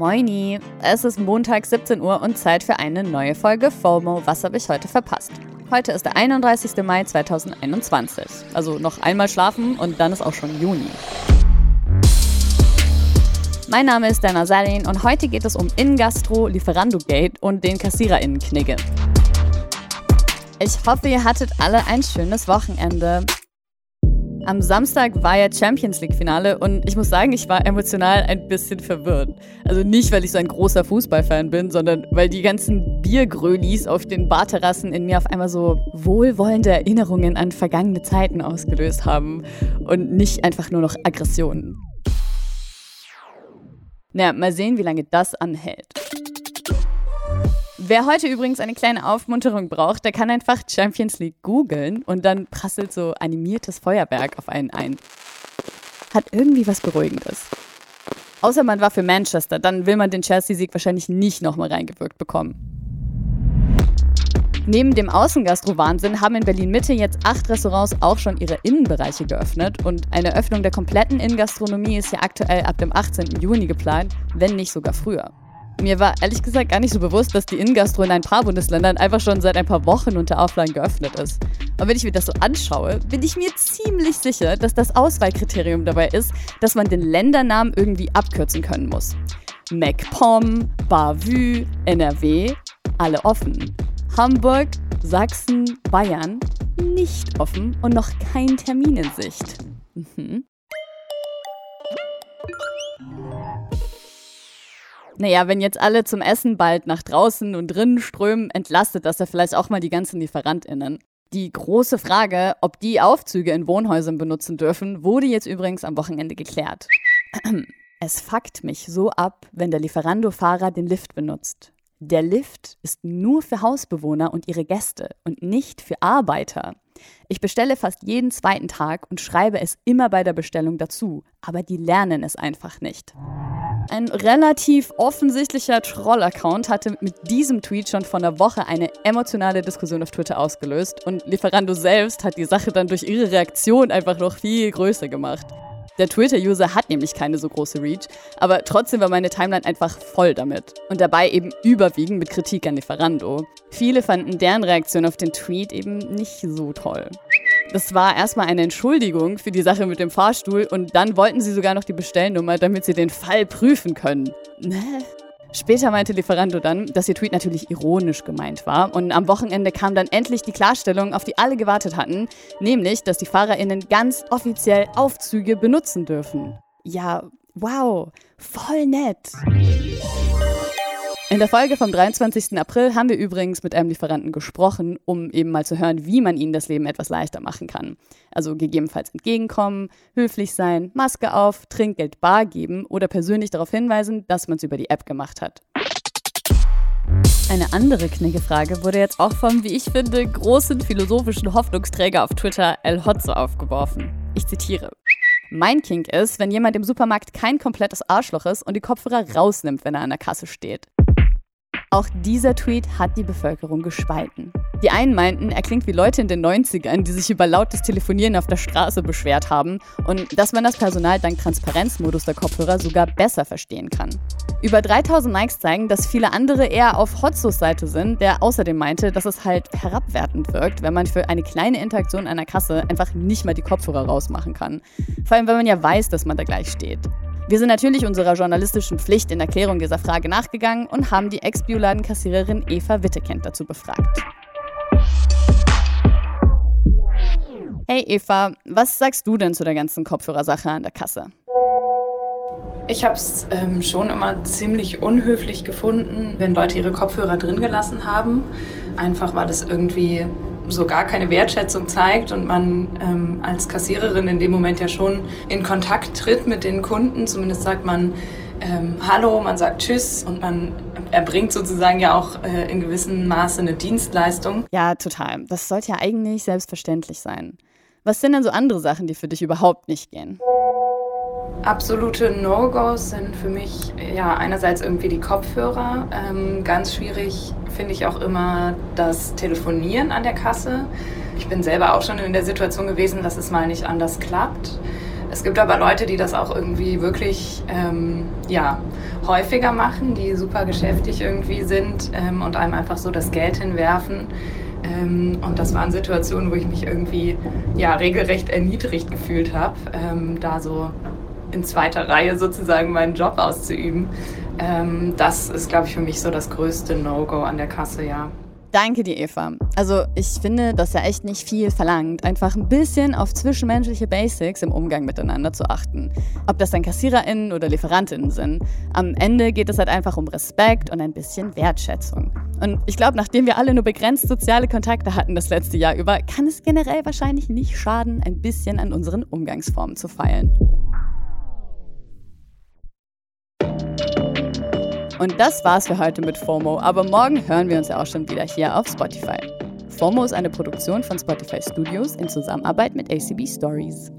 Moini, es ist Montag 17 Uhr und Zeit für eine neue Folge FOMO. Was habe ich heute verpasst? Heute ist der 31. Mai 2021. Also noch einmal schlafen und dann ist auch schon Juni. Mein Name ist Dana Salin und heute geht es um Ingastro, Lieferando Gate und den KassiererInnen-Knigge. Ich hoffe, ihr hattet alle ein schönes Wochenende. Am Samstag war ja Champions League-Finale und ich muss sagen, ich war emotional ein bisschen verwirrt. Also nicht, weil ich so ein großer Fußballfan bin, sondern weil die ganzen Biergrölis auf den Barterrassen in mir auf einmal so wohlwollende Erinnerungen an vergangene Zeiten ausgelöst haben und nicht einfach nur noch Aggressionen. Naja, mal sehen, wie lange das anhält. Wer heute übrigens eine kleine Aufmunterung braucht, der kann einfach Champions League googeln und dann prasselt so animiertes Feuerwerk auf einen ein. Hat irgendwie was Beruhigendes. Außer man war für Manchester, dann will man den Chelsea-Sieg wahrscheinlich nicht nochmal reingewirkt bekommen. Neben dem Außengastro-Wahnsinn haben in Berlin-Mitte jetzt acht Restaurants auch schon ihre Innenbereiche geöffnet und eine Öffnung der kompletten Innengastronomie ist ja aktuell ab dem 18. Juni geplant, wenn nicht sogar früher. Mir war ehrlich gesagt gar nicht so bewusst, dass die Innengastro in ein paar Bundesländern einfach schon seit ein paar Wochen unter Auflagen geöffnet ist. Und wenn ich mir das so anschaue, bin ich mir ziemlich sicher, dass das Auswahlkriterium dabei ist, dass man den Ländernamen irgendwie abkürzen können muss. MacPom, Bavü, NRW, alle offen. Hamburg, Sachsen, Bayern nicht offen und noch kein Termin in Sicht. Mhm. Naja, wenn jetzt alle zum Essen bald nach draußen und drinnen strömen, entlastet das ja vielleicht auch mal die ganzen LieferantInnen. Die große Frage, ob die Aufzüge in Wohnhäusern benutzen dürfen, wurde jetzt übrigens am Wochenende geklärt. Es fuckt mich so ab, wenn der Lieferando-Fahrer den Lift benutzt. Der Lift ist nur für Hausbewohner und ihre Gäste und nicht für Arbeiter. Ich bestelle fast jeden zweiten Tag und schreibe es immer bei der Bestellung dazu, aber die lernen es einfach nicht. Ein relativ offensichtlicher Troll-Account hatte mit diesem Tweet schon vor einer Woche eine emotionale Diskussion auf Twitter ausgelöst und Lieferando selbst hat die Sache dann durch ihre Reaktion einfach noch viel größer gemacht. Der Twitter-User hat nämlich keine so große Reach, aber trotzdem war meine Timeline einfach voll damit. Und dabei eben überwiegend mit Kritik an Lieferando. Viele fanden deren Reaktion auf den Tweet eben nicht so toll. Das war erstmal eine Entschuldigung für die Sache mit dem Fahrstuhl und dann wollten sie sogar noch die Bestellnummer, damit sie den Fall prüfen können. Ne? Später meinte Lieferando dann, dass ihr Tweet natürlich ironisch gemeint war und am Wochenende kam dann endlich die Klarstellung, auf die alle gewartet hatten, nämlich, dass die FahrerInnen ganz offiziell Aufzüge benutzen dürfen. Ja, wow, voll nett. In der Folge vom 23. April haben wir übrigens mit einem Lieferanten gesprochen, um eben mal zu hören, wie man ihnen das Leben etwas leichter machen kann. Also gegebenenfalls entgegenkommen, höflich sein, Maske auf, Trinkgeld bar geben oder persönlich darauf hinweisen, dass man es über die App gemacht hat. Eine andere Knickefrage wurde jetzt auch vom, wie ich finde, großen philosophischen Hoffnungsträger auf Twitter El Hotzo aufgeworfen. Ich zitiere. Mein Kink ist, wenn jemand im Supermarkt kein komplettes Arschloch ist und die Kopfhörer rausnimmt, wenn er an der Kasse steht. Auch dieser Tweet hat die Bevölkerung gespalten. Die einen meinten, er klingt wie Leute in den 90ern, die sich über lautes Telefonieren auf der Straße beschwert haben und dass man das Personal dank Transparenzmodus der Kopfhörer sogar besser verstehen kann. Über 3000 Likes zeigen, dass viele andere eher auf Hotzos Seite sind, der außerdem meinte, dass es halt herabwertend wirkt, wenn man für eine kleine Interaktion der Kasse einfach nicht mal die Kopfhörer rausmachen kann. Vor allem, wenn man ja weiß, dass man da gleich steht. Wir sind natürlich unserer journalistischen Pflicht in Erklärung dieser Frage nachgegangen und haben die Ex-Bioladenkassiererin Eva Wittekent dazu befragt. Hey Eva, was sagst du denn zu der ganzen Kopfhörersache an der Kasse? Ich habe es ähm, schon immer ziemlich unhöflich gefunden, wenn Leute ihre Kopfhörer drin gelassen haben. Einfach weil es irgendwie so gar keine Wertschätzung zeigt und man ähm, als Kassiererin in dem Moment ja schon in Kontakt tritt mit den Kunden. Zumindest sagt man ähm, Hallo, man sagt Tschüss und man erbringt sozusagen ja auch äh, in gewissem Maße eine Dienstleistung. Ja, total. Das sollte ja eigentlich selbstverständlich sein. Was sind denn so andere Sachen, die für dich überhaupt nicht gehen? Absolute No-Gos sind für mich ja einerseits irgendwie die Kopfhörer. Ähm, ganz schwierig finde ich auch immer das Telefonieren an der Kasse. Ich bin selber auch schon in der Situation gewesen, dass es mal nicht anders klappt. Es gibt aber Leute, die das auch irgendwie wirklich ähm, ja, häufiger machen, die super geschäftig irgendwie sind ähm, und einem einfach so das Geld hinwerfen. Ähm, und das waren Situationen, wo ich mich irgendwie ja, regelrecht erniedrigt gefühlt habe, ähm, da so in zweiter Reihe sozusagen meinen Job auszuüben. Ähm, das ist, glaube ich, für mich so das größte No-Go an der Kasse, ja. Danke dir, Eva. Also ich finde, das ja echt nicht viel verlangt, einfach ein bisschen auf zwischenmenschliche Basics im Umgang miteinander zu achten. Ob das dann KassiererInnen oder LieferantInnen sind. Am Ende geht es halt einfach um Respekt und ein bisschen Wertschätzung. Und ich glaube, nachdem wir alle nur begrenzt soziale Kontakte hatten das letzte Jahr über, kann es generell wahrscheinlich nicht schaden, ein bisschen an unseren Umgangsformen zu feilen. Und das war's für heute mit FOMO, aber morgen hören wir uns ja auch schon wieder hier auf Spotify. FOMO ist eine Produktion von Spotify Studios in Zusammenarbeit mit ACB Stories.